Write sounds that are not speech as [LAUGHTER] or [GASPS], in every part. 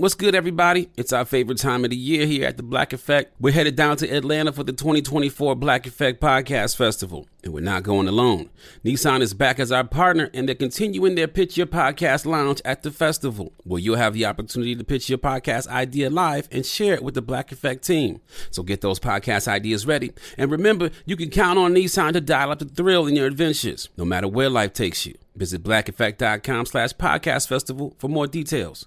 What's good, everybody? It's our favorite time of the year here at the Black Effect. We're headed down to Atlanta for the 2024 Black Effect Podcast Festival, and we're not going alone. Nissan is back as our partner, and they're continuing their Pitch Your Podcast Lounge at the festival, where you'll have the opportunity to pitch your podcast idea live and share it with the Black Effect team. So get those podcast ideas ready. And remember, you can count on Nissan to dial up the thrill in your adventures, no matter where life takes you. Visit blackeffect.com slash podcast festival for more details.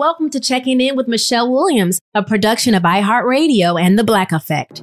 Welcome to Checking In with Michelle Williams, a production of iHeartRadio and The Black Effect.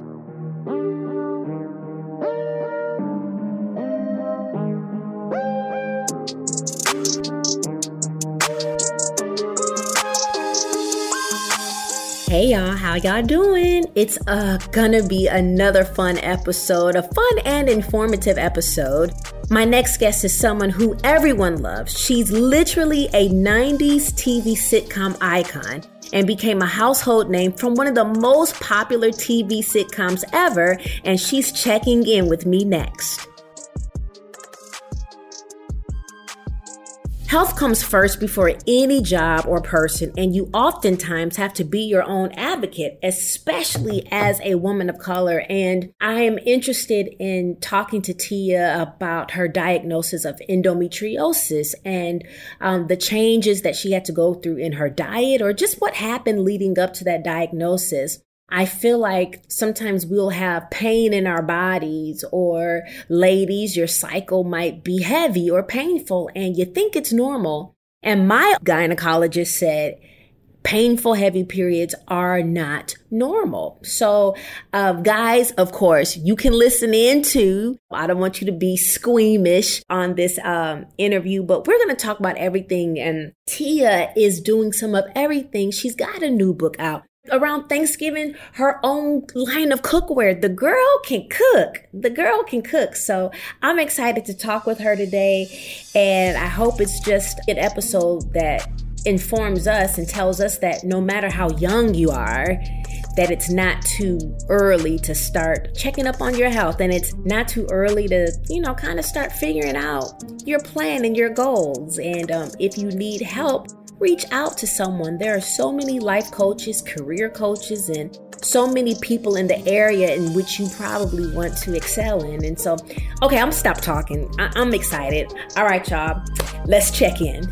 Hey y'all, how y'all doing? It's uh gonna be another fun episode, a fun and informative episode. My next guest is someone who everyone loves. She's literally a 90s TV sitcom icon and became a household name from one of the most popular TV sitcoms ever, and she's checking in with me next. Health comes first before any job or person, and you oftentimes have to be your own advocate, especially as a woman of color. And I am interested in talking to Tia about her diagnosis of endometriosis and um, the changes that she had to go through in her diet or just what happened leading up to that diagnosis. I feel like sometimes we'll have pain in our bodies, or ladies, your cycle might be heavy or painful, and you think it's normal. And my gynecologist said, painful heavy periods are not normal. So, uh, guys, of course, you can listen in too. I don't want you to be squeamish on this um, interview, but we're going to talk about everything. And Tia is doing some of everything. She's got a new book out around Thanksgiving her own line of cookware. The girl can cook. The girl can cook. So I'm excited to talk with her today. And I hope it's just an episode that informs us and tells us that no matter how young you are, that it's not too early to start checking up on your health and it's not too early to, you know, kind of start figuring out your plan and your goals. And um, if you need help, reach out to someone. There are so many life coaches, career coaches, and so many people in the area in which you probably want to excel in. And so, okay, I'm stop talking. I- I'm excited. All right, y'all, let's check in.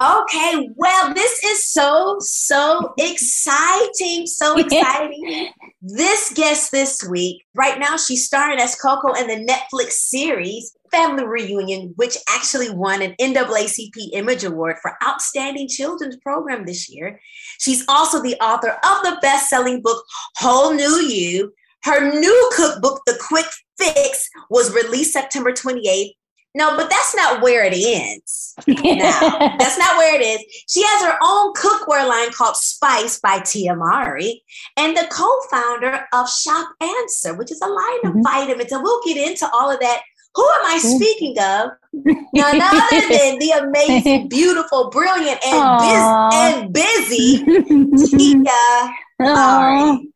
Okay, well, this is so, so exciting. So [LAUGHS] exciting. This guest this week, right now, she's starring as Coco in the Netflix series Family Reunion, which actually won an NAACP Image Award for Outstanding Children's Program this year. She's also the author of the best selling book, Whole New You. Her new cookbook, The Quick Fix, was released September 28th no, but that's not where it ends. [LAUGHS] now, that's not where it is. She has her own cookware line called Spice by Tia Mowry and the co-founder of Shop Anser, which is a line of mm-hmm. vitamins. And we'll get into all of that. Who am I mm-hmm. speaking of? [LAUGHS] None other than the amazing, beautiful, brilliant, and, biz- and busy Tia [LAUGHS] Mowry.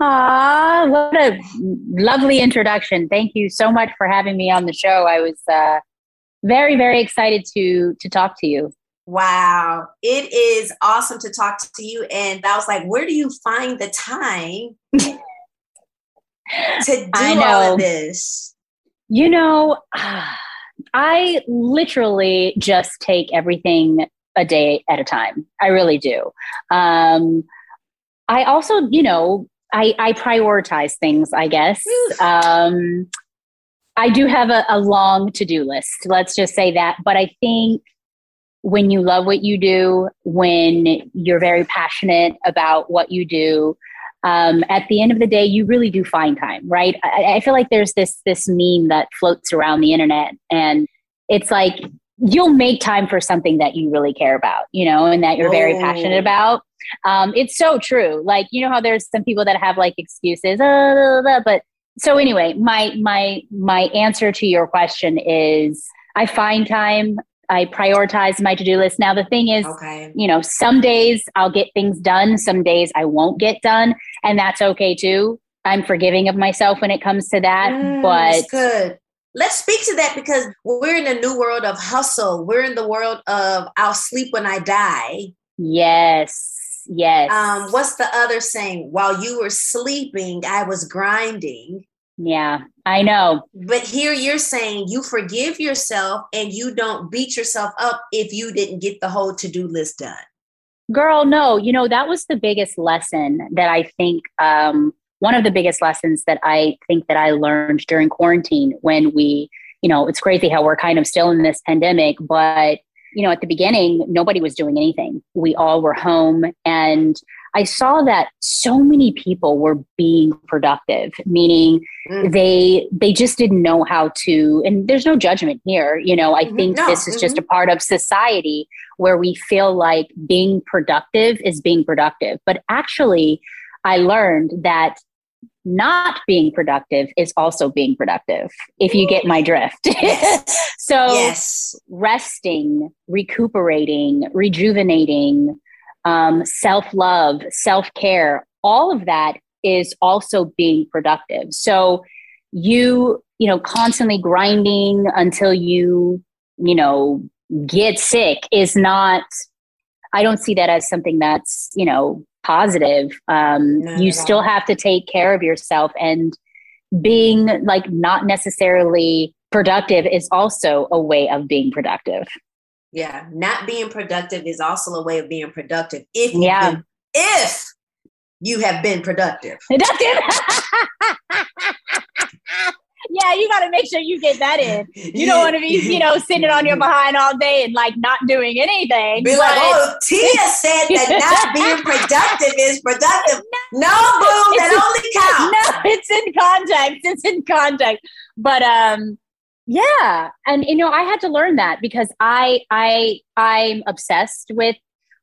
Ah, what a lovely introduction. Thank you so much for having me on the show. I was uh, very, very excited to to talk to you. Wow. It is awesome to talk to you. And I was like, where do you find the time [LAUGHS] to do all of this? You know, [SIGHS] I literally just take everything a day at a time. I really do. Um, I also, you know, I, I prioritize things, I guess. Um, I do have a, a long to do list. Let's just say that. But I think when you love what you do, when you're very passionate about what you do, um, at the end of the day, you really do find time, right? I, I feel like there's this this meme that floats around the internet, and it's like you'll make time for something that you really care about, you know, and that you're very passionate about. Um, it's so true. Like you know how there's some people that have like excuses, uh, but so anyway, my my my answer to your question is I find time. I prioritize my to-do list. Now the thing is, okay. you know, some days I'll get things done, some days I won't get done, and that's okay too. I'm forgiving of myself when it comes to that. Mm, but good. Let's speak to that because we're in a new world of hustle. We're in the world of I'll sleep when I die. Yes. Yes. Um, what's the other saying? While you were sleeping, I was grinding. Yeah, I know. But here you're saying you forgive yourself and you don't beat yourself up if you didn't get the whole to do list done. Girl, no, you know, that was the biggest lesson that I think, um, one of the biggest lessons that I think that I learned during quarantine when we, you know, it's crazy how we're kind of still in this pandemic, but you know, at the beginning, nobody was doing anything. We all were home. And I saw that so many people were being productive, meaning mm. they they just didn't know how to and there's no judgment here. You know, I mm-hmm. think no. this is mm-hmm. just a part of society where we feel like being productive is being productive. But actually, I learned that not being productive is also being productive if you get my drift [LAUGHS] yes. so yes. resting recuperating rejuvenating um, self-love self-care all of that is also being productive so you you know constantly grinding until you you know get sick is not i don't see that as something that's you know positive. Um, you still have to take care of yourself and being like not necessarily productive is also a way of being productive. Yeah, not being productive is also a way of being productive. If yeah, been, if you have been productive. [LAUGHS] Productive. [LAUGHS] yeah, you got to make sure you get that in. You don't want to be, you know, sitting on your [LAUGHS] behind all day and like not doing anything. Be like, oh, Tia said that [LAUGHS] not being productive is productive. No, boo, that only [LAUGHS] counts. No, it's in context. It's in context. But um, yeah, and you know, I had to learn that because I I I'm obsessed with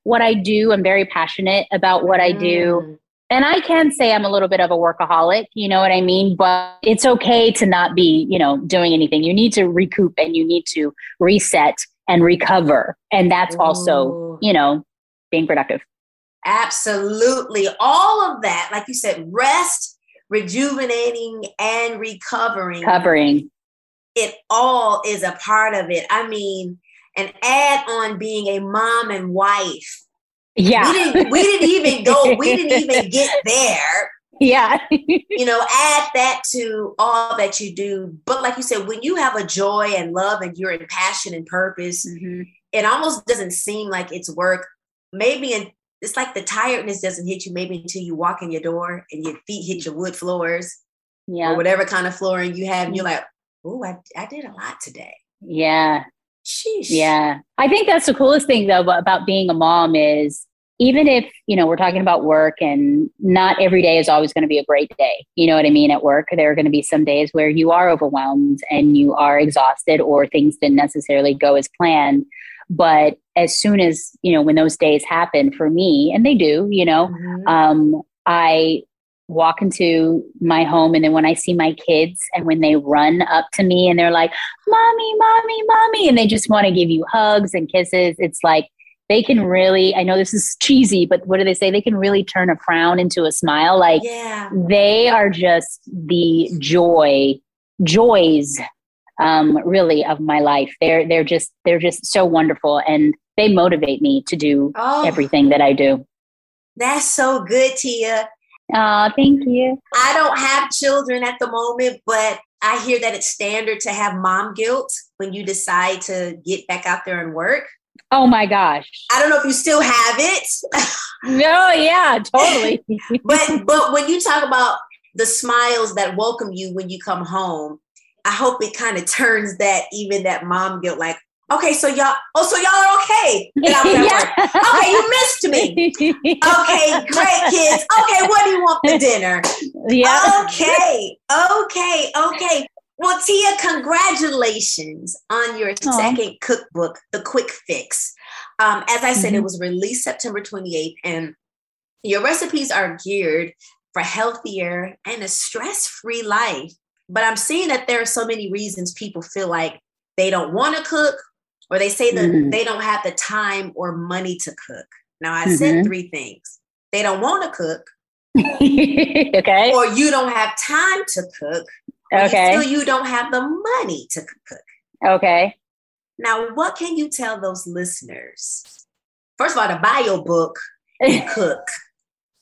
what I do. I'm very passionate about what I do. Mm and I can say I'm a little bit of a workaholic, you know what I mean? But it's okay to not be, you know, doing anything. You need to recoup and you need to reset and recover. And that's Ooh. also, you know, being productive. Absolutely. All of that, like you said, rest, rejuvenating, and recovering. Covering. It all is a part of it. I mean, and add on being a mom and wife yeah. We didn't we didn't even go, we didn't even [LAUGHS] get there. Yeah. you know, add that to all that you do. But like you said, when you have a joy and love and you're in passion and purpose, mm-hmm. it almost doesn't seem like it's work. Maybe in, it's like the tiredness doesn't hit you maybe until you walk in your door and your feet hit your wood floors. Yeah. Or whatever kind of flooring you have. And you're like, oh, I, I did a lot today. Yeah. Sheesh. Yeah. I think that's the coolest thing though about being a mom is even if, you know, we're talking about work and not every day is always going to be a great day. You know what I mean? At work, there are going to be some days where you are overwhelmed and you are exhausted or things didn't necessarily go as planned. But as soon as, you know, when those days happen for me, and they do, you know, mm-hmm. um, I walk into my home and then when I see my kids and when they run up to me and they're like, Mommy, Mommy, Mommy, and they just want to give you hugs and kisses, it's like they can really, I know this is cheesy, but what do they say? They can really turn a frown into a smile. Like yeah. they are just the joy, joys um, really of my life. They're they're just they're just so wonderful and they motivate me to do oh, everything that I do. That's so good, Tia. Oh, thank you. I don't have children at the moment, but I hear that it's standard to have mom guilt when you decide to get back out there and work. Oh my gosh. I don't know if you still have it. no, yeah, totally. [LAUGHS] [LAUGHS] but but when you talk about the smiles that welcome you when you come home, I hope it kind of turns that even that mom guilt like, okay, so y'all, oh, so y'all are okay. [LAUGHS] yeah. Okay, you missed me. Okay, [LAUGHS] great kids. Okay, what do you want for dinner? Yeah. Okay, okay, okay. Well, Tia, congratulations on your Aww. second cookbook, The Quick Fix. Um, as I said, mm-hmm. it was released September 28th, and your recipes are geared for healthier and a stress free life. But I'm seeing that there are so many reasons people feel like they don't want to cook or they say that mm-hmm. they don't have the time or money to cook. Now, I mm-hmm. said three things they don't want to cook. [LAUGHS] okay. Or you don't have time to cook. Okay. Still, you don't have the money to cook. Okay. Now, what can you tell those listeners? First of all, to buy your book and [LAUGHS] cook.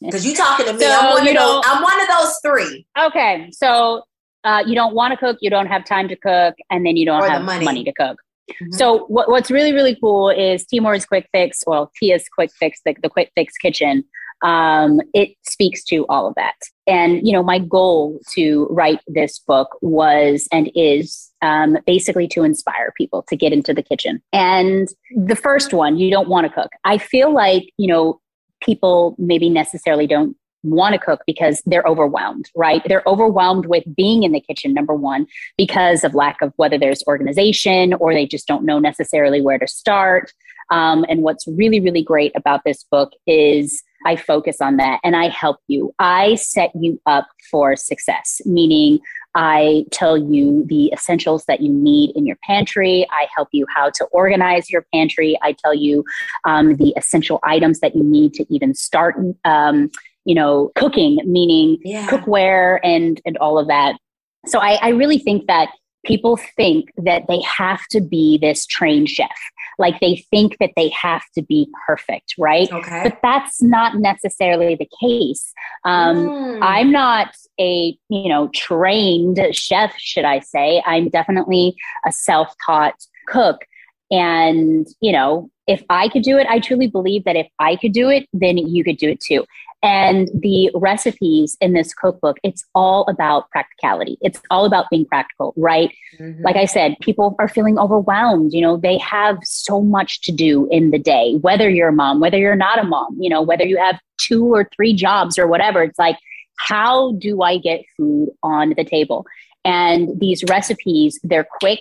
Because you're talking to me. So I'm, one of those, I'm one of those three. Okay. So uh, you don't want to cook, you don't have time to cook, and then you don't or have money. money. to cook. Mm-hmm. So what, what's really, really cool is Tia Mowry's Quick Fix, well, Tia's Quick Fix, the, the Quick Fix Kitchen. Um, it speaks to all of that. And, you know, my goal to write this book was and is um, basically to inspire people to get into the kitchen. And the first one, you don't want to cook. I feel like, you know, people maybe necessarily don't want to cook because they're overwhelmed, right? They're overwhelmed with being in the kitchen, number one, because of lack of whether there's organization or they just don't know necessarily where to start. Um, and what's really, really great about this book is I focus on that and I help you. I set you up for success, meaning I tell you the essentials that you need in your pantry. I help you how to organize your pantry. I tell you um, the essential items that you need to even start, um, you know, cooking, meaning yeah. cookware and and all of that. So I, I really think that people think that they have to be this trained chef like they think that they have to be perfect, right? Okay. But that's not necessarily the case. Um, mm. I'm not a you know trained chef, should I say? I'm definitely a self-taught cook, and you know if I could do it, I truly believe that if I could do it, then you could do it too. And the recipes in this cookbook, it's all about practicality. It's all about being practical, right? Mm-hmm. Like I said, people are feeling overwhelmed. You know, they have so much to do in the day, whether you're a mom, whether you're not a mom, you know, whether you have two or three jobs or whatever. It's like, how do I get food on the table? And these recipes, they're quick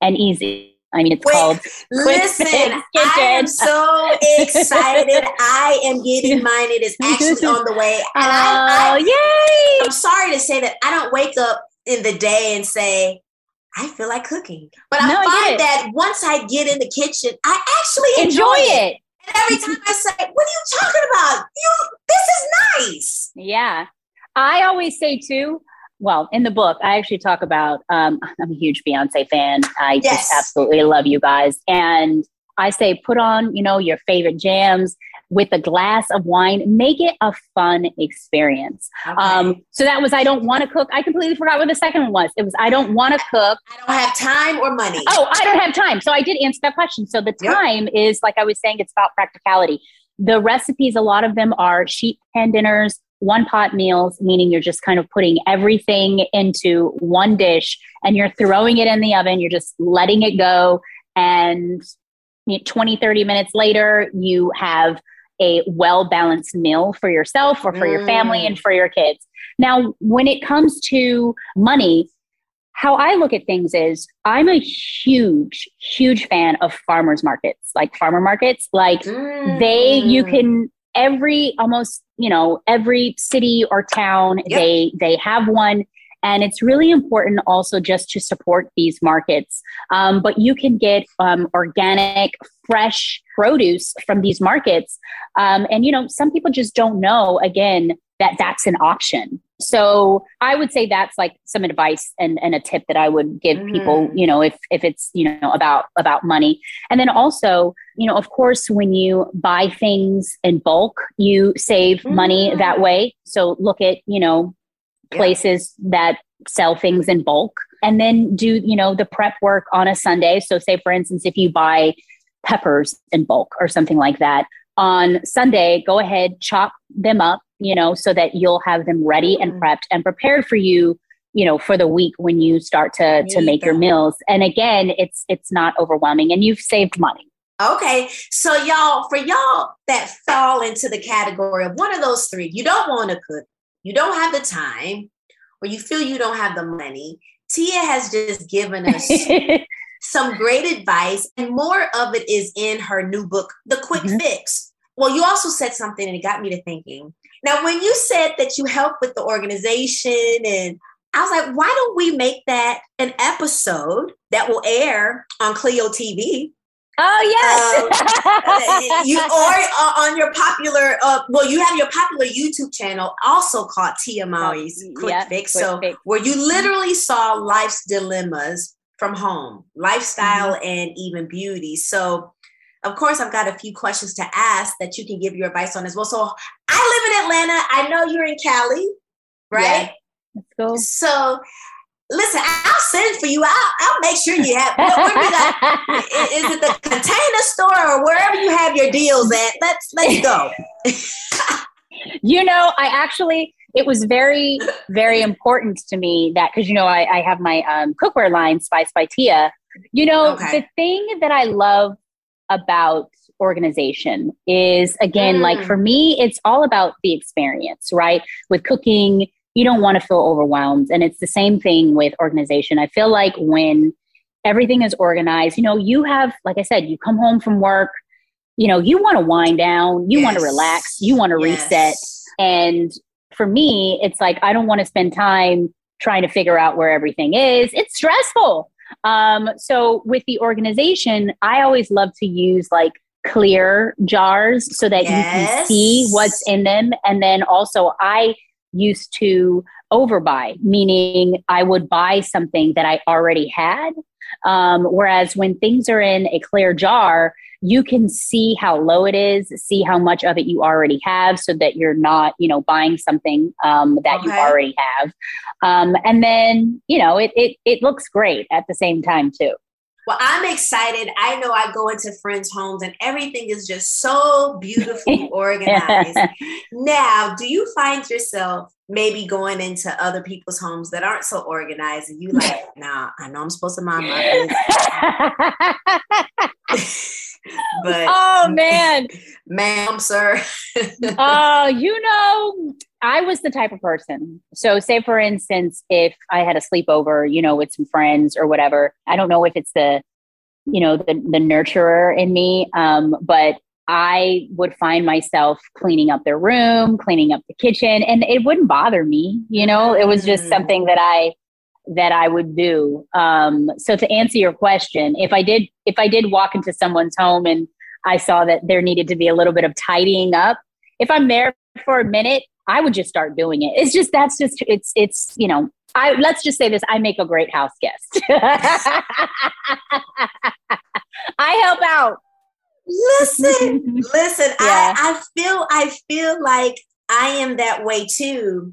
and easy I mean, it's called. Listen, I am so excited. I am getting [LAUGHS] mine. It is actually on the way. And oh, I, I, oh, yay! I'm sorry to say that I don't wake up in the day and say, I feel like cooking. But I find I that once I get in the kitchen, I actually enjoy, enjoy it. it. And every time I say, What are you talking about? You this is nice. Yeah. I always say too, well, in the book, I actually talk about um, [LAUGHS] I'm a huge Beyonce fan. I yes. just absolutely love you guys. And I say, put on, you know, your favorite jams with a glass of wine. Make it a fun experience. Okay. Um, so that was I don't want to cook. I completely forgot what the second one was. It was I don't want to cook. I don't have time or money. Oh, I don't have time. So I did answer that question. So the time yep. is like I was saying, it's about practicality. The recipes, a lot of them are sheet pan dinners, one pot meals, meaning you're just kind of putting everything into one dish and you're throwing it in the oven, you're just letting it go. And 20, 30 minutes later, you have a well balanced meal for yourself or for mm. your family and mm. for your kids. Now, when it comes to money, how I look at things is I'm a huge, huge fan of farmers markets, like farmer markets. Like mm. they, you mm. can every almost you know every city or town yep. they they have one. And it's really important also just to support these markets. Um, but you can get um, organic fresh produce from these markets. Um, and you know some people just don't know again that that's an option so I would say that's like some advice and, and a tip that I would give mm-hmm. people, you know, if if it's, you know, about about money. And then also, you know, of course, when you buy things in bulk, you save mm-hmm. money that way. So look at, you know, places yeah. that sell things in bulk and then do, you know, the prep work on a Sunday. So say for instance, if you buy peppers in bulk or something like that, on Sunday, go ahead, chop them up you know, so that you'll have them ready and mm-hmm. prepped and prepared for you, you know, for the week when you start to to make your meals. And again, it's it's not overwhelming and you've saved money. Okay. So y'all, for y'all that fall into the category of one of those three, you don't want to cook, you don't have the time, or you feel you don't have the money. Tia has just given us [LAUGHS] some great advice, and more of it is in her new book, The Quick mm-hmm. Fix. Well, you also said something and it got me to thinking. Now, when you said that you help with the organization, and I was like, why don't we make that an episode that will air on Cleo TV? Oh yes, um, [LAUGHS] you or uh, on your popular. Uh, well, you have your popular YouTube channel also called Tia Mowry's Quick yep, Fix. Quick so fix. where you literally saw life's dilemmas from home, lifestyle, mm-hmm. and even beauty. So of course, I've got a few questions to ask that you can give your advice on as well. So I live in Atlanta. I know you're in Cali, right? Yeah. Let's go. So listen, I'll send for you. I'll, I'll make sure you have. What, what you got? [LAUGHS] is it the container store or wherever you have your deals at? Let's let's go. [LAUGHS] you know, I actually it was very very important to me that because you know I, I have my um, cookware line Spice by Tia. You know, okay. the thing that I love about organization is again mm. like for me it's all about the experience right with cooking you don't want to feel overwhelmed and it's the same thing with organization i feel like when everything is organized you know you have like i said you come home from work you know you want to wind down you yes. want to relax you want to yes. reset and for me it's like i don't want to spend time trying to figure out where everything is it's stressful um, so with the organization, I always love to use like clear jars so that yes. you can see what's in them. And then also, I used to overbuy, meaning I would buy something that I already had. Um, whereas when things are in a clear jar, you can see how low it is, see how much of it you already have so that you're not, you know, buying something um, that okay. you already have. Um, and then, you know, it, it, it looks great at the same time too. Well, I'm excited. I know I go into friends' homes and everything is just so beautifully [LAUGHS] organized. now, do you find yourself maybe going into other people's homes that aren't so organized and you like, [LAUGHS] nah, I know I'm supposed to mind my business. [LAUGHS] [LAUGHS] but oh [LAUGHS] man, ma'am, sir. Oh, [LAUGHS] uh, you know, I was the type of person. So, say for instance, if I had a sleepover, you know, with some friends or whatever, I don't know if it's the, you know, the the nurturer in me, um, but I would find myself cleaning up their room, cleaning up the kitchen, and it wouldn't bother me. You know, it was just mm. something that I that I would do. Um, so to answer your question, if I did if I did walk into someone's home and I saw that there needed to be a little bit of tidying up, if I'm there for a minute, I would just start doing it. It's just that's just it's it's you know I let's just say this I make a great house guest. [LAUGHS] I help out. Listen, [LAUGHS] listen. Yeah. I, I feel I feel like I am that way too.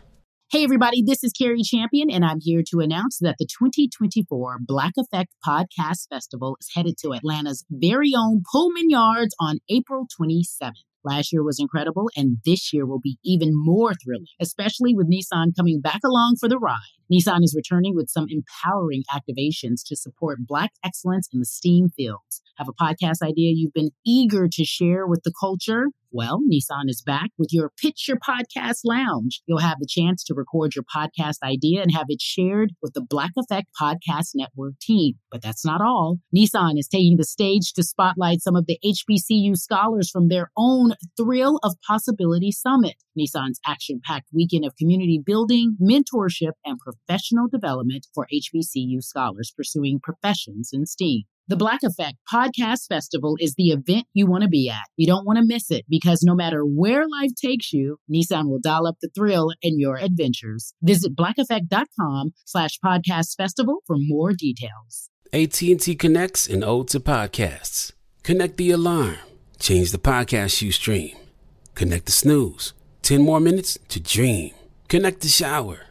Hey, everybody, this is Cari Champion, and I'm here to announce that the 2024 Black Effect Podcast Festival is headed to Atlanta's very own Pullman Yards on April 27th. Last year was incredible, and this year will be even more thrilling, especially with Nissan coming back along for the ride. Nissan is returning with some empowering activations to support Black excellence in the STEAM fields. Have a podcast idea you've been eager to share with the culture? Well, Nissan is back with your Pitch Your Podcast Lounge. You'll have the chance to record your podcast idea and have it shared with the Black Effect Podcast Network team. But that's not all. Nissan is taking the stage to spotlight some of the HBCU scholars from their own Thrill of Possibility Summit. Nissan's action packed weekend of community building, mentorship, and professional development for HBCU scholars pursuing professions in STEAM. The Black Effect Podcast Festival is the event you want to be at. You don't want to miss it because no matter where life takes you, Nissan will dial up the thrill in your adventures. Visit blackeffect.com slash podcast festival for more details. AT&T connects and ode to podcasts. Connect the alarm. Change the podcast you stream. Connect the snooze. 10 more minutes to dream. Connect the shower.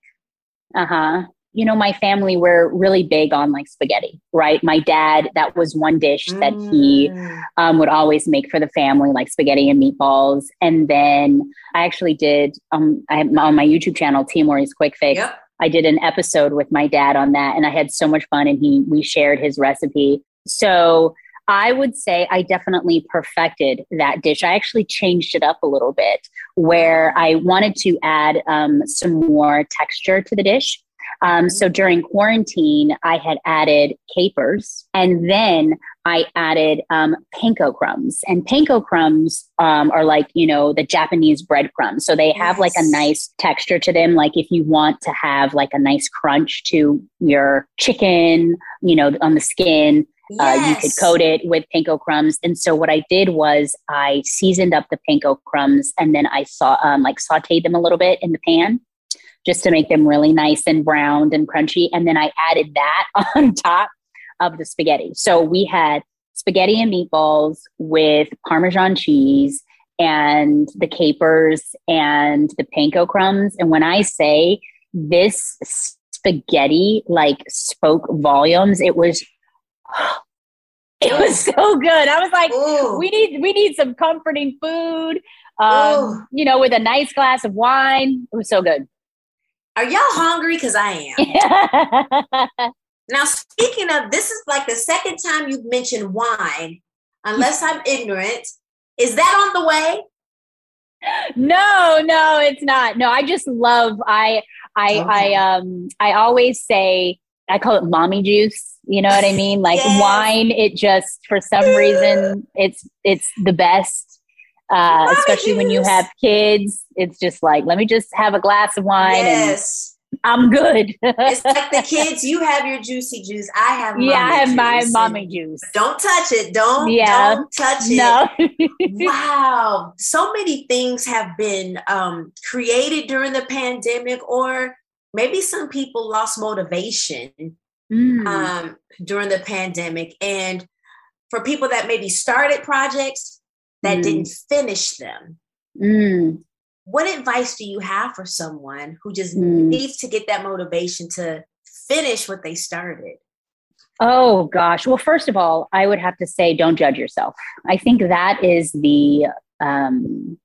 Uh huh you know, my family were really big on like spaghetti, right? My dad, that was one dish that he mm. um, would always make for the family, like spaghetti and meatballs. And then I actually did um, I, on my YouTube channel, Tia Mowry's Quick Fix. Yep. I did an episode with my dad on that, and I had so much fun. And he we shared his recipe. So I would say I definitely perfected that dish. I actually changed it up a little bit, where I wanted to add um, some more texture to the dish. Um, so during quarantine, I had added capers and then I added um, panko crumbs. And panko crumbs um, are like, you know, the Japanese breadcrumbs. So they have yes. like a nice texture to them. Like if you want to have like a nice crunch to your chicken, you know, on the skin, Yes. Uh, you could coat it with panko crumbs. And so what I did was I seasoned up the panko crumbs and then I saw um, like sauteed them a little bit in the pan just to make them really nice and browned and crunchy. And then I added that [LAUGHS] on top of the spaghetti. So we had spaghetti and meatballs with Parmesan cheese and the capers and the panko crumbs. And when I say this spaghetti like spoke volumes, it was [GASPS] it was so good. I was like, Ooh. we need we need some comforting food. Um, you know, with a nice glass of wine. It was so good. Are y'all hungry? Because I am. [LAUGHS] now, speaking of, this is like the second time you've mentioned wine, unless I'm ignorant. Is that on the way? No, no, it's not. No, I just love I I okay. I um I always say I call it mommy juice. You know what I mean? Like yes. wine, it just for some reason it's it's the best uh, especially when you have kids. It's just like, let me just have a glass of wine yes. and I'm good. it's like the [LAUGHS] kids, you have your juicy juice. I have Yeah, I have my mommy juice. Don't touch it. Don't yeah. don't touch no. it. [LAUGHS] wow. So many things have been um, created during the pandemic, or maybe some people lost motivation mm. um, during the pandemic. And for people that maybe started projects, that mm. didn't finish them. Mm. What advice do you have for someone who just mm. needs to get that motivation to finish what they started? Oh gosh. Well, first of all, I would have to say don't judge yourself. I think that is the um,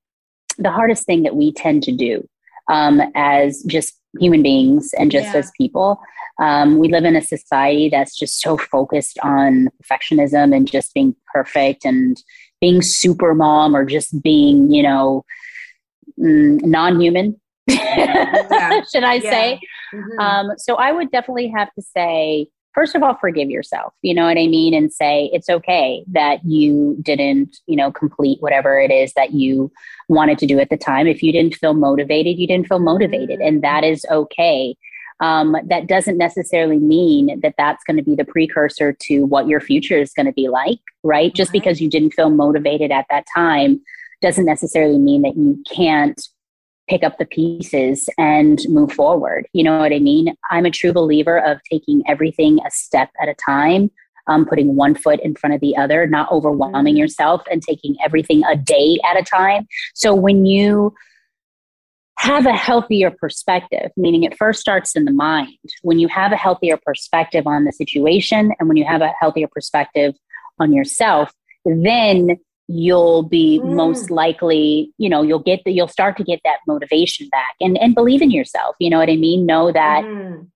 the hardest thing that we tend to do um, as just human beings and just yeah. as people. Um, we live in a society that's just so focused on perfectionism and just being perfect and being super mom or just being, you know, mm, non human, [LAUGHS] yeah. should I yeah. say? Mm-hmm. Um, so I would definitely have to say, first of all, forgive yourself. You know what I mean? And say it's okay that you didn't, you know, complete whatever it is that you wanted to do at the time. If you didn't feel motivated, you didn't feel motivated, mm-hmm. and that is okay. um, that doesn't necessarily mean that that's going to be the precursor to what your future is going to be like, right? Just because you didn't feel motivated at that time doesn't necessarily mean that you can't pick up the pieces and move forward. You know what I mean? I'm a true believer of taking everything a step at a time, um, putting one foot in front of the other, not overwhelming mm-hmm. yourself, and taking everything a day at a time. So when you have a healthier perspective, meaning it first starts in the mind. When you have a healthier perspective on the situation and when you have a healthier perspective on yourself, then you'll be mm. most likely, you know, you'll get the, you'll start to get that motivation back and, and believe in yourself. You know what I mean? Know that mm.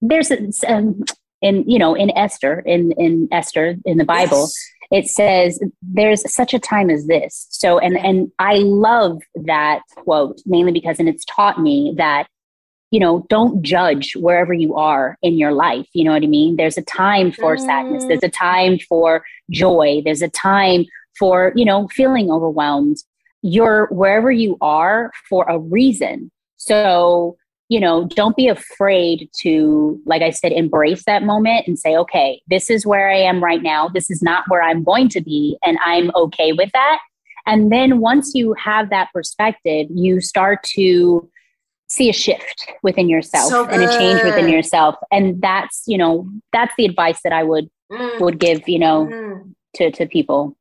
there's a, um, in, you know, in Esther, in, in Esther, in the Bible, yes it says there's such a time as this so and and i love that quote mainly because and it's taught me that you know don't judge wherever you are in your life you know what i mean there's a time for mm. sadness there's a time for joy there's a time for you know feeling overwhelmed you're wherever you are for a reason so you know, don't be afraid to, like I said, embrace that moment and say, okay, this is where I am right now. This is not where I'm going to be. And I'm okay with that. And then once you have that perspective, you start to see a shift within yourself so and a change within yourself. And that's, you know, that's the advice that I would mm. would give, you know, mm. to, to people.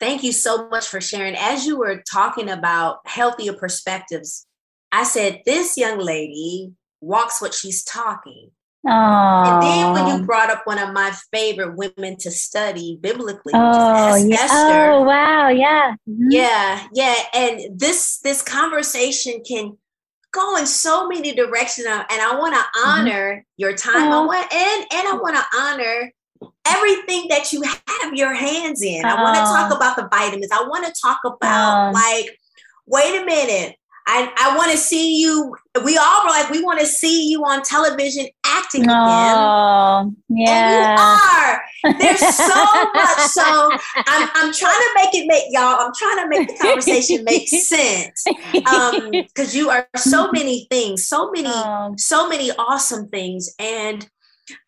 Thank you so much for sharing. As you were talking about healthier perspectives, I said, This young lady walks what she's talking. Aww. And then when you brought up one of my favorite women to study biblically, oh, yeah. Esther. Oh, wow, yeah. Mm-hmm. Yeah, yeah. And this this conversation can go in so many directions. And I want to mm-hmm. honor mm-hmm. your time. I want and and I want to honor everything that you have your hands in. I want to talk uh-huh. about the vitamins. I want to talk about uh-huh. like, wait a minute I, I want to see you. We all were like, we want to see you on television acting oh, again. Yeah. And you are. There's so [LAUGHS] much. So I'm, I'm trying to make it make y'all, I'm trying to make the conversation make [LAUGHS] sense. Um, [LAUGHS] because you are so mm-hmm. many things, so many, oh. so many awesome things. And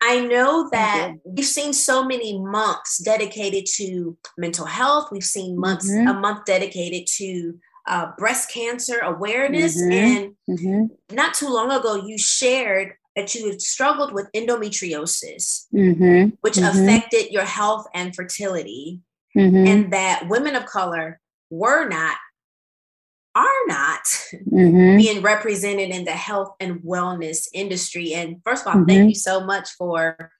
I know that we've seen so many months dedicated to mental health. We've seen months, mm-hmm. a month dedicated to uh, breast cancer awareness. Mm-hmm. And mm-hmm. not too long ago, you shared that you had struggled with endometriosis, mm-hmm. which mm-hmm. affected your health and fertility, mm-hmm. and that women of color were not, are not mm-hmm. being represented in the health and wellness industry. And first of all, thank you so much for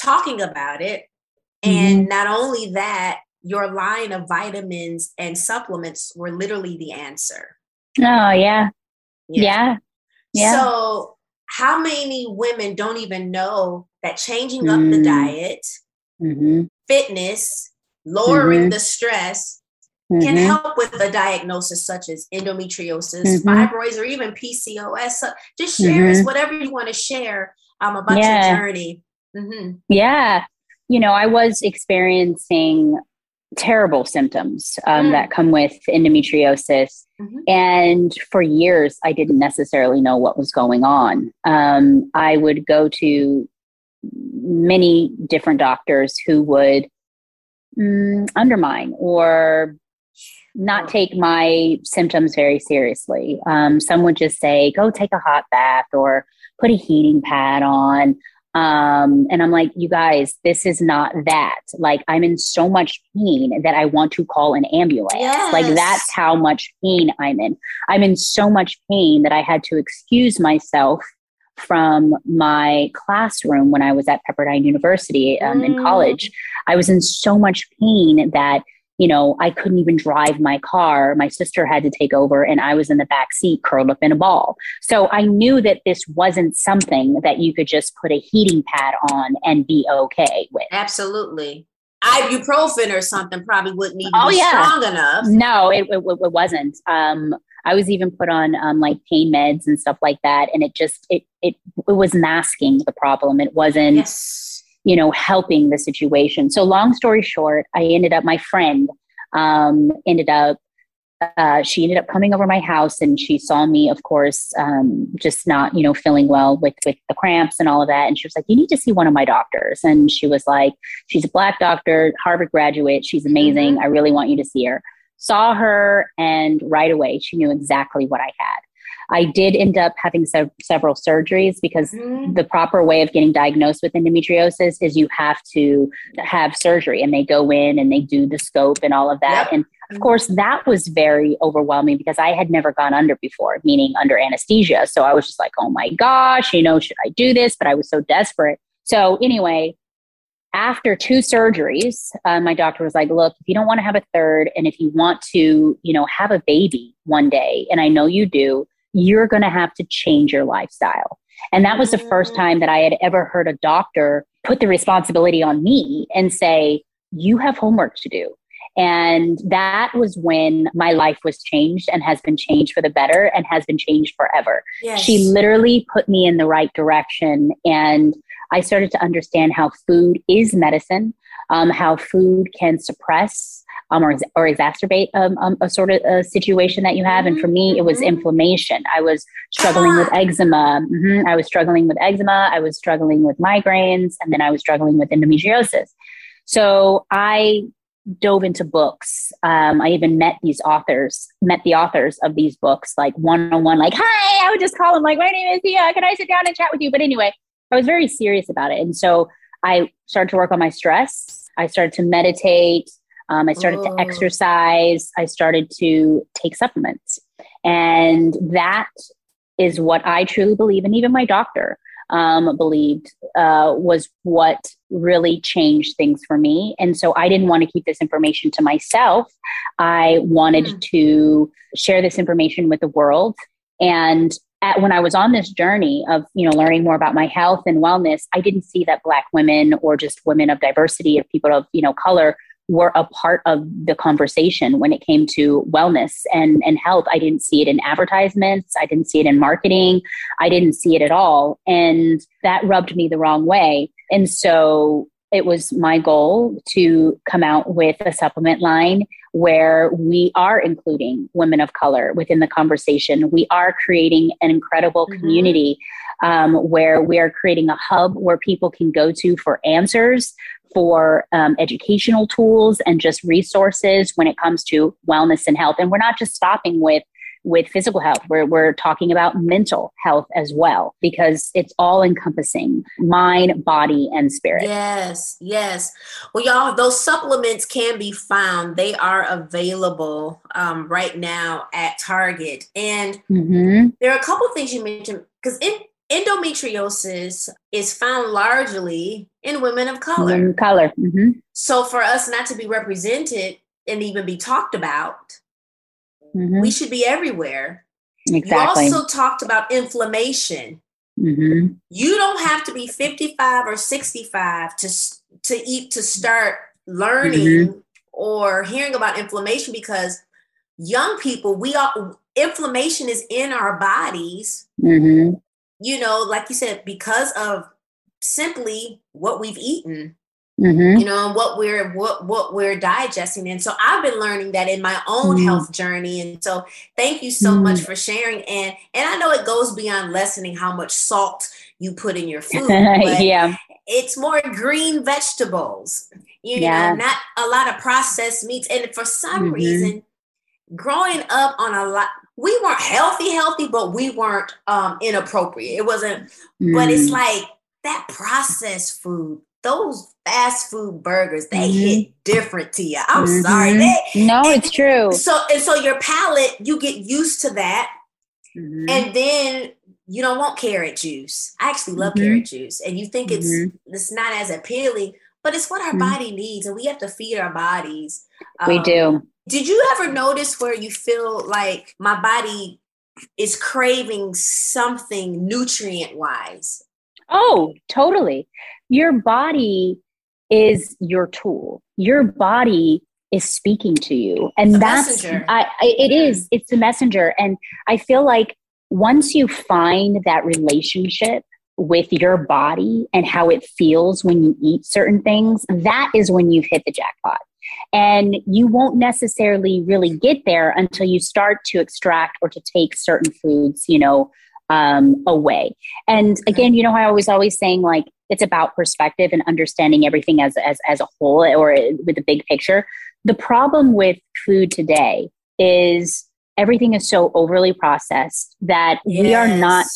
talking about it. And not only that, your line of vitamins and supplements were literally the answer. Oh, yeah. Yeah. Yeah. So, how many women don't even know that changing up the mm. diet, mm-hmm. fitness, lowering mm-hmm. the stress mm-hmm. can help with a diagnosis such as endometriosis, mm-hmm. fibroids, or even PCOS? So just share us mm-hmm. whatever you want to share um, about yeah. your journey. Mm-hmm. Yeah. You know, I was experiencing terrible symptoms um, mm. that come with endometriosis. Mm-hmm. And for years, I didn't necessarily know what was going on. Um, I would go to many different doctors who would mm, undermine or not take my symptoms very seriously. Um, some would just say, go take a hot bath or put a heating pad on. Um, and I'm like, you guys, this is not that. Like, I'm in so much pain that I want to call an ambulance. Yes. Like, that's how much pain I'm in. I'm in so much pain that I had to excuse myself from my classroom when I was at Pepperdine University um, mm. in college. I was in so much pain that you know, I couldn't even drive my car. My sister had to take over, and I was in the back seat, curled up in a ball. So I knew that this wasn't something that you could just put a heating pad on and be okay with. Absolutely. Ibuprofen or something probably wouldn't even oh, be yeah. strong enough. No, it, it, it wasn't. Um, I was even put on um, like pain meds and stuff like that, and it just it it it was masking the problem. It wasn't. Yes you know, helping the situation. So, long story short, I ended up, my friend um, ended up uh, she ended up coming over my house and she saw me, of course, um, just not, you know, feeling well with, with the cramps and all of that. And she was like, you need to see one of my doctors. And she was like, she's a black doctor, Harvard graduate. She's amazing. Mm-hmm. I really want you to see her. Saw her and right away she knew exactly what I had. I did end up having se- several surgeries because mm-hmm. the proper way of getting diagnosed with endometriosis is you have to have surgery and they go in and they do the scope and all of that. Yep. And of course, that was very overwhelming because I had never gone under before, meaning under anesthesia. So I was just like, oh my gosh, you know, should I do this? But I was so desperate. So, anyway, after two surgeries, uh, my doctor was like, look, if you don't want to have a third and if you want to, you know, have a baby one day, and I know you do, you're going to have to change your lifestyle. And that was the first mm. time that I had ever heard a doctor put the responsibility on me and say, you have homework to do. And that was when my life was changed and has been changed for the better and has been changed forever. Yes. She literally put me in the right direction. And I started to understand how food is medicine, um, how food can suppress um, or, or exacerbate um, um, a sort of a situation that you have. And for me, it was mm-hmm. inflammation. I was struggling with eczema. Mm-hmm. I was struggling with eczema. I was struggling with migraines. And then I was struggling with endometriosis. So I dove into books. Um, I even met these authors, met the authors of these books, like one on one, like, hi, I would just call them, like, my name is Tia. Can I sit down and chat with you? But anyway, I was very serious about it. And so I started to work on my stress. I started to meditate. Um, I started oh. to exercise. I started to take supplements. And that is what I truly believe. And even my doctor um, believed uh, was what really changed things for me. And so I didn't want to keep this information to myself. I wanted mm. to share this information with the world. And at, when I was on this journey of you know learning more about my health and wellness, I didn't see that Black women or just women of diversity of people of you know color were a part of the conversation when it came to wellness and, and health. I didn't see it in advertisements. I didn't see it in marketing. I didn't see it at all. And that rubbed me the wrong way. And so it was my goal to come out with a supplement line where we are including women of color within the conversation. We are creating an incredible mm-hmm. community um, where we are creating a hub where people can go to for answers, for um, educational tools and just resources when it comes to wellness and health. And we're not just stopping with with physical health we're, we're talking about mental health as well because it's all encompassing mind body and spirit yes yes well y'all those supplements can be found they are available um, right now at target and mm-hmm. there are a couple things you mentioned because in endometriosis is found largely in women of color. Women color. Mm-hmm. So for us not to be represented and even be talked about, mm-hmm. we should be everywhere. Exactly. You also talked about inflammation. Mm-hmm. You don't have to be 55 or 65 to to eat to start learning mm-hmm. or hearing about inflammation because young people we all inflammation is in our bodies mm-hmm you know, like you said, because of simply what we've eaten. Mm-hmm. You know, what we're what what we're digesting. And so I've been learning that in my own mm-hmm. health journey. And so thank you so mm-hmm. much for sharing. And and I know it goes beyond lessening how much salt you put in your [LAUGHS] food. yeah. It's more green vegetables, you yeah. know, not a lot of processed meats. And for some mm-hmm. reason, growing up on a lot we weren't healthy, healthy, but we weren't um, inappropriate. It wasn't, but it's mm. like that processed food, those fast food burgers, they mm-hmm. hit different to you. I'm mm-hmm. sorry. They, no, it's true. So and so your palate, you get used to that. Mm-hmm. And then you don't want carrot juice. I actually love mm-hmm. carrot juice. And you think it's mm-hmm. it's not as appealing, but it's what our mm-hmm. body needs, and we have to feed our bodies. We um, do. Did you ever notice where you feel like my body is craving something nutrient wise? Oh, totally. Your body is your tool. Your body is speaking to you. And that's I, I, it is. It's the messenger. And I feel like once you find that relationship with your body and how it feels when you eat certain things, that is when you've hit the jackpot And you won't necessarily really get there until you start to extract or to take certain foods, you know, um, away. And again, you know, I always always saying like it's about perspective and understanding everything as as as a whole or with the big picture. The problem with food today is everything is so overly processed that yes. we are not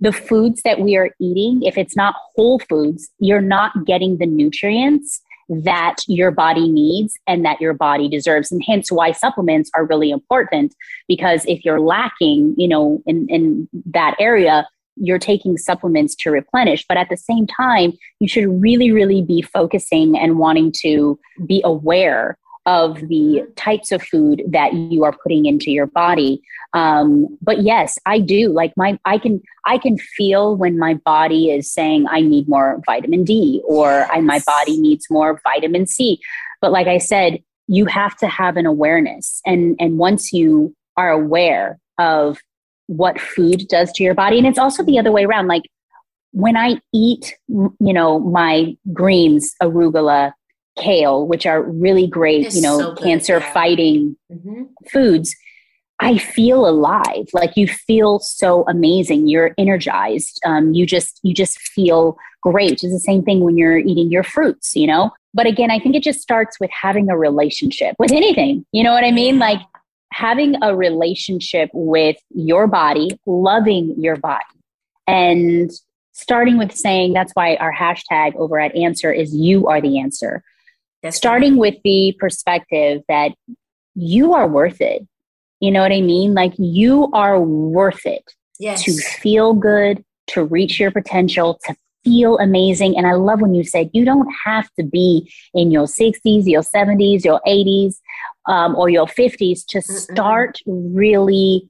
the foods that we are eating, if it's not whole foods, you're not getting the nutrients that your body needs and that your body deserves. And hence why supplements are really important because if you're lacking, you know, in, in that area, you're taking supplements to replenish. But at the same time, you should really, really be focusing and wanting to be aware of the types of food that you are putting into your body. Um, but yes i do. Like my i can i can feel when my body is saying i need more vitamin d or yes. I, my body needs more vitamin c. But like i said you have to have an awareness. And and once you are aware of what food does to your body and it's also the other way around. Like when i eat you know my greens arugula kale, which are really great, you know, so cancer yeah. fighting mm-hmm. foods, I feel alive. Like you feel so amazing. You're energized. Um, you just you just feel great. It's the same thing when you're eating your fruits, you know. But again, I think it just starts with having a relationship with anything. You know what I mean? Like having a relationship with your body, loving your body, and starting with saying that's why our hashtag over at Anser is you are the answer. Starting with the perspective that you are worth it. You know what I mean? Like you are worth it yes. to feel good, to reach your potential, to feel amazing. And I love when you said you don't have to be in your 60s, your 70s, your 80s, um, or your 50s to Mm-mm. start really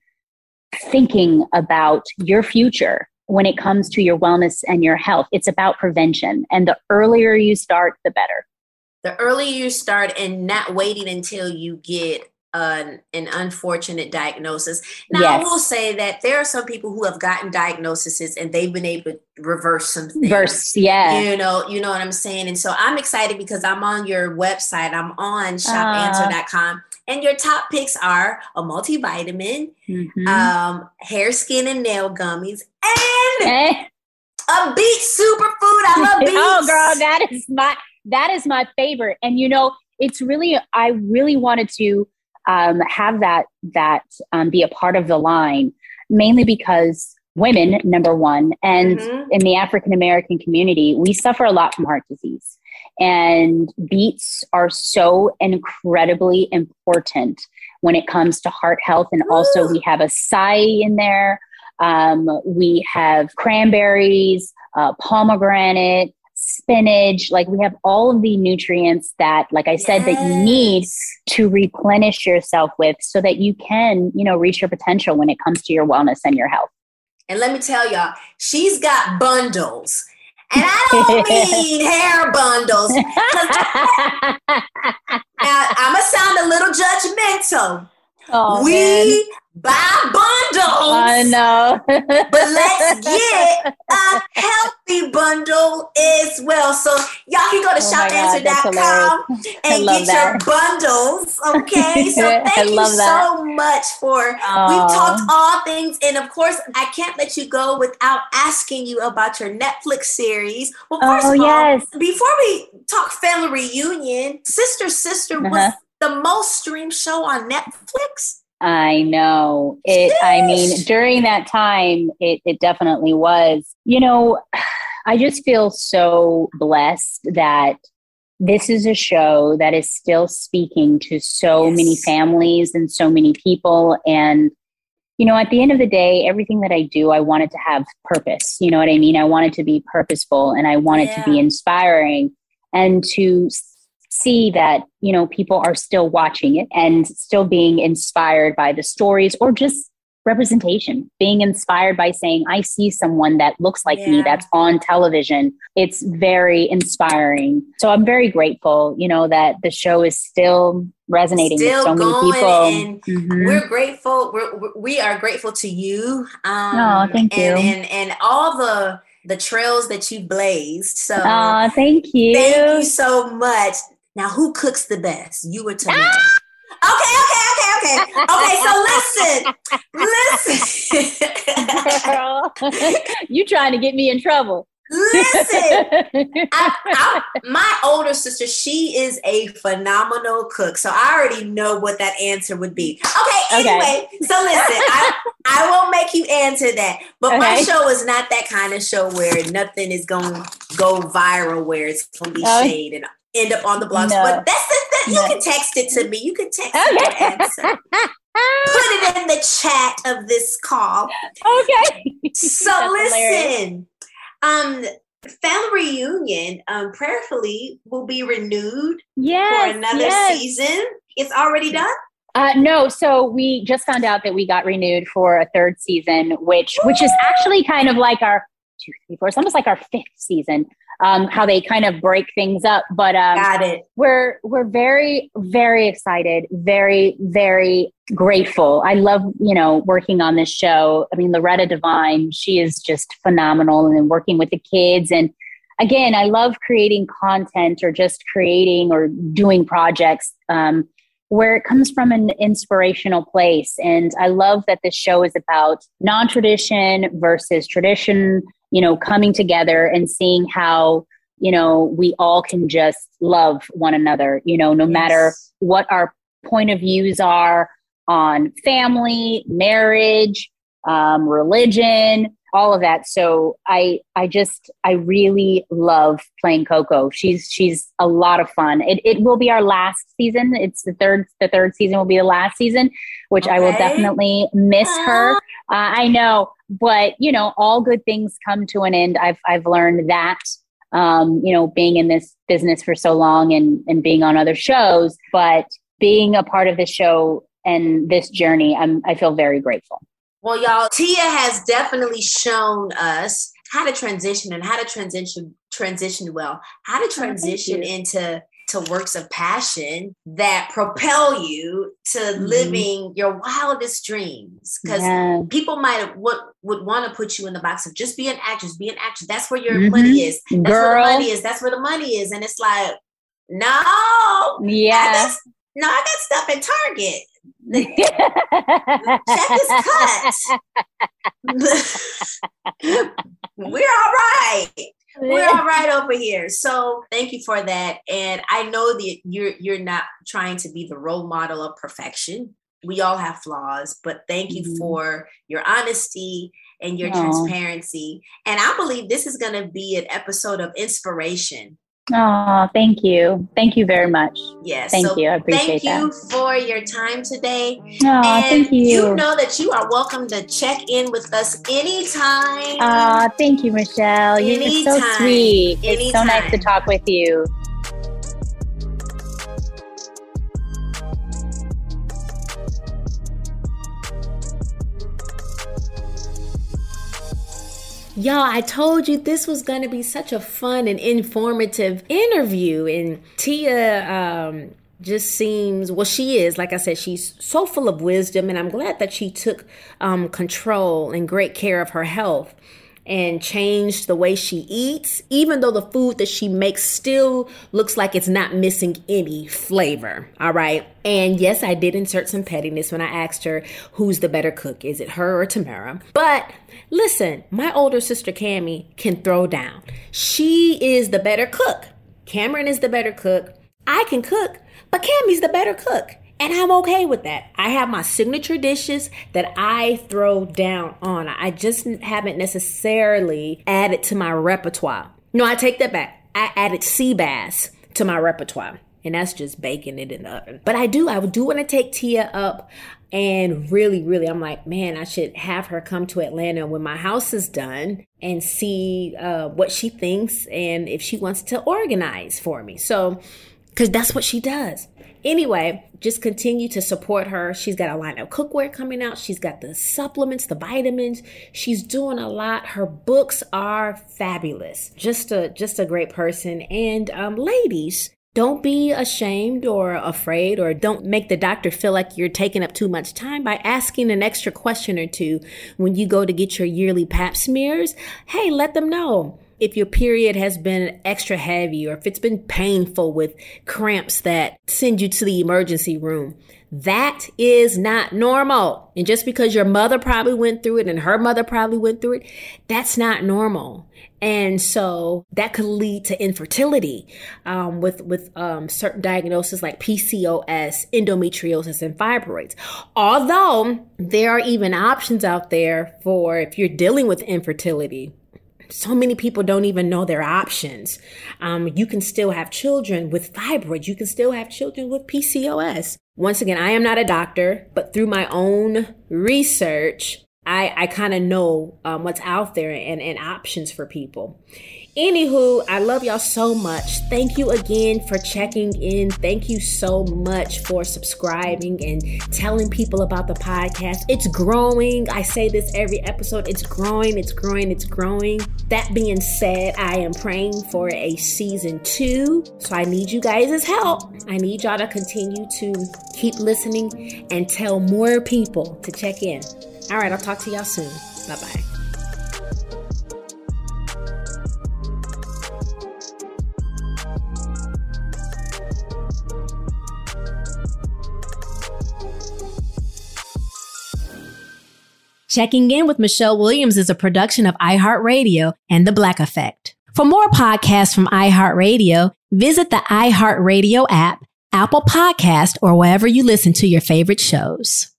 thinking about your future when it comes to your wellness and your health. It's about prevention. And the earlier you start, the better the earlier you start and not waiting until you get an, an unfortunate diagnosis. Now, yes. I will say that there are some people who have gotten diagnoses and they've been able to reverse some things. Reverse, yeah. You know, you know what I'm saying? And so I'm excited because I'm on your website. I'm on shopanser.com. Uh, and your top picks are a multivitamin, mm-hmm. um, hair, skin, and nail gummies, and eh. a beet superfood. I love beets. [LAUGHS] oh, girl, that is my that is my favorite. And you know, it's really I really wanted to um, have that that um, be a part of the line, mainly because women, number one, and mm-hmm. in the African American community, we suffer a lot from heart disease. And beets are so incredibly important when it comes to heart health. And also, we have acai in there. Um, we have cranberries, uh, pomegranate, spinach. Like we have all of the nutrients that, like I said, yes. that you need to replenish yourself with so that you can, you know, reach your potential when it comes to your wellness and your health. And let me tell y'all, she's got bundles. And I don't [LAUGHS] mean hair bundles. [LAUGHS] now, I'm going to sound a little judgmental. Oh, we man buy bundles. I know. [LAUGHS] but let's get a healthy bundle as well. So y'all can go to oh shopanser.com and get that. your bundles. Okay. [LAUGHS] So thank you that. so much for oh. we've talked all things. And of course, I can't let you go without asking you about your Netflix series. Well, first oh, of all, yes. before we talk family reunion, Sister Sister uh-huh. was the most streamed show on Netflix. I know it. I mean, during that time, it, it definitely was. You know, [SIGHS] I just feel so blessed that this is a show that is still speaking to so yes. many families and so many people. And, you know, at the end of the day, everything that I do, I wanted to have purpose. You know what I mean? I wanted to be purposeful and I wanted yeah. to be inspiring and to see that you know people are still watching it and still being inspired by the stories or just representation being inspired by saying i see someone that looks like yeah. me that's on television. It's very inspiring. So i'm very grateful you know that the show is still resonating still with so many people. mm-hmm. we're grateful we're, we are grateful to you um oh, thank you. and, and and all the the trails that you blazed so oh, thank you. thank you so much Now, who cooks the best? You or Tamara? Ah! Okay, okay, okay, okay. Okay, so listen, listen. Girl, [LAUGHS] you trying to get me in trouble. Listen, [LAUGHS] I, I, my older sister, she is a phenomenal cook. So I already know what that answer would be. Okay, okay. anyway, so listen, I, I won't make you answer that. But okay. my show is not that kind of show where nothing is going to go viral, where it's going to be oh. shade and end up on the blogs. No. But that's the, that, no. you can text it to me. You can text okay. answer. [LAUGHS] Put it in the chat of this call. Okay. So that's listen. Hilarious um, family reunion, um, prayerfully will be renewed yes, for another yes. season. It's already done. Uh, no, so we just found out that we got renewed for a third season, which which is actually kind of like our two, three, four. It's almost like our fifth season um, how they kind of break things up. But um, got it. We're we're very very excited, very very grateful. I love you know working on this show. I mean, Loretta Devine, she is just phenomenal, and working with the kids and. Again, I love creating content or just creating or doing projects um, where it comes from an inspirational place. And I love that this show is about non tradition versus tradition, you know, coming together and seeing how, you know, we all can just love one another, you know, no yes. matter what our point of views are on family, marriage, um, religion, all of that. So I I just I really love playing Coco. She's she's a lot of fun. It it will be our last season. It's the third the third season will be the last season, which okay. I will definitely miss her. Uh, I know, but you know, all good things come to an end. I've I've learned that. Um, you know, being in this business for so long and and being on other shows, but being a part of this show and this journey, I'm I feel very grateful. Well, y'all, Tia has definitely shown us how to transition and how to transition transition well, how to oh, transition oh, into to works of passion that propel you to mm-hmm. living your wildest dreams because yeah. people might would, would want to put you in the box of just be an actress be an actress that's where your mm-hmm. money is that's Girl. where the money is that's where the money is and it's like no yeah no i got stuff at target check is cut [LAUGHS] we're all right we're all right over here. So thank you for that. And I know that you're you're not trying to be the role model of perfection. We all have flaws, but thank you mm-hmm. for your honesty and your Aww. transparency. And I believe this is going to be an episode of inspiration Oh, thank you. Thank you very much. Yes. Thank so you. I appreciate thank you for your time today. Oh, and thank you. You know that you are welcome to check in with us anytime. Oh, thank you, Michelle. Anytime. You're so sweet. Anytime. It's so nice to talk with you. Y'all, I told you this was going to be such a fun and informative interview. And Tia um, just seems, well, she is, like I said, she's so full of wisdom. And I'm glad that she took um, control and great care of her health and changed the way she eats, even though the food that she makes still looks like it's not missing any flavor. All right. And yes, I did insert some pettiness when I asked her who's the better cook. Is it her or Tamara? But Listen, my older sister Cami can throw down. She is the better cook. Cameron is the better cook. I can cook, but Cami's the better cook. And I'm okay with that. I have my signature dishes that I throw down on. I just haven't necessarily added to my repertoire. No, I take that back. I added sea bass to my repertoire and that's just baking it in the oven. But I do, I do want to take Tia up and really, really, I'm like, man, I should have her come to Atlanta when my house is done and see uh, what she thinks and if she wants to organize for me. So, because that's what she does. Anyway, just continue to support her. She's got a line of cookware coming out. She's got the supplements, the vitamins. She's doing a lot. Her books are fabulous. Just a just a great person. And um, ladies, don't be ashamed or afraid, or don't make the doctor feel like you're taking up too much time by asking an extra question or two when you go to get your yearly pap smears. Hey, let them know if your period has been extra heavy or if it's been painful with cramps that send you to the emergency room. That is not normal. And just because your mother probably went through it and her mother probably went through it, that's not normal. And so that could lead to infertility um, with with um, certain diagnoses like PCOS, endometriosis, and fibroids. Although there are even options out there for if you're dealing with infertility, so many people don't even know their options. Um, you can still have children with fibroids. You can still have children with PCOS. Once again, I am not a doctor, but through my own research, I, I kind of know um, what's out there and, and options for people. Anywho, I love y'all so much. Thank you again for checking in. Thank you so much for subscribing and telling people about the podcast. It's growing. I say this every episode. It's growing, it's growing, it's growing. That being said, I am praying for a season two. So I need you guys' help. I need y'all to continue to keep listening and tell more people to check in. All right, I'll talk to y'all soon. Bye bye. Checking in with Michelle Williams is a production of iHeartRadio and The Black Effect. For more podcasts from iHeartRadio, visit the iHeartRadio app, Apple Podcast, or wherever you listen to your favorite shows.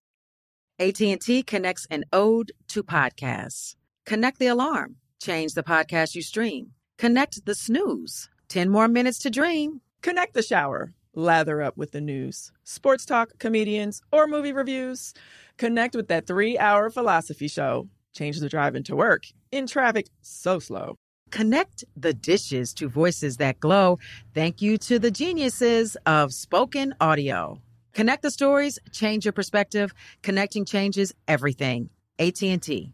AT&T connects an ode to podcasts. Connect the alarm. Change the podcast you stream. Connect the snooze. 10 more minutes to dream. Connect the shower. Lather up with the news, sports talk, comedians, or movie reviews. Connect with that three hour philosophy show. Change the drive into work in traffic so slow. Connect the dishes to voices that glow. Thank you to the geniuses of spoken audio. Connect the stories, change your perspective. Connecting changes everything. AT&T.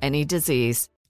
any disease.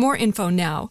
more info now